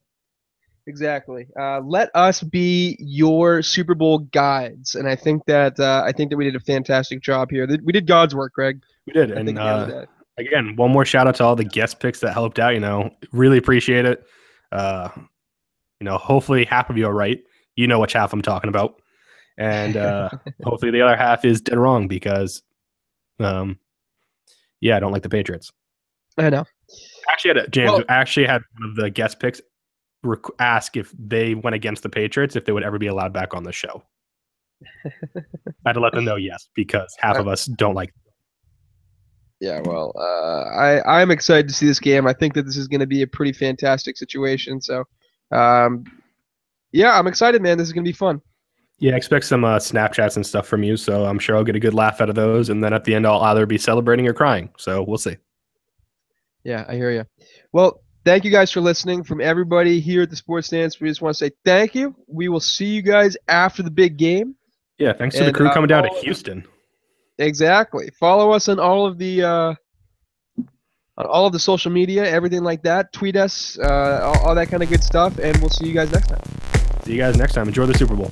Exactly. Uh, let us be your Super Bowl guides, and I think that uh, I think that we did a fantastic job here. We did God's work, Greg. We did, I and think at the end of uh. Again, one more shout out to all the guest picks that helped out. You know, really appreciate it. Uh, you know, hopefully half of you are right. You know which half I'm talking about, and uh, hopefully the other half is dead wrong because, um, yeah, I don't like the Patriots. I know. Actually, had a, James Well- actually had one of the guest picks requ- ask if they went against the Patriots if they would ever be allowed back on the show. I had to let them know yes because half of us don't like. Yeah, well, uh, I I'm excited to see this game. I think that this is going to be a pretty fantastic situation. So, um, yeah, I'm excited, man. This is going to be fun. Yeah, I expect some uh, Snapchats and stuff from you, so I'm sure I'll get a good laugh out of those. And then at the end, I'll either be celebrating or crying. So we'll see. Yeah, I hear you. Well, thank you guys for listening. From everybody here at the Sports Stance, we just want to say thank you. We will see you guys after the big game. Yeah, thanks to the And, crew uh, coming down to follow- Houston. Exactly. Follow us on all of the uh, on all of the social media, everything like that. Tweet us, uh, all, all that kind of good stuff, and we'll see you guys next time. See you guys next time. Enjoy the Super Bowl.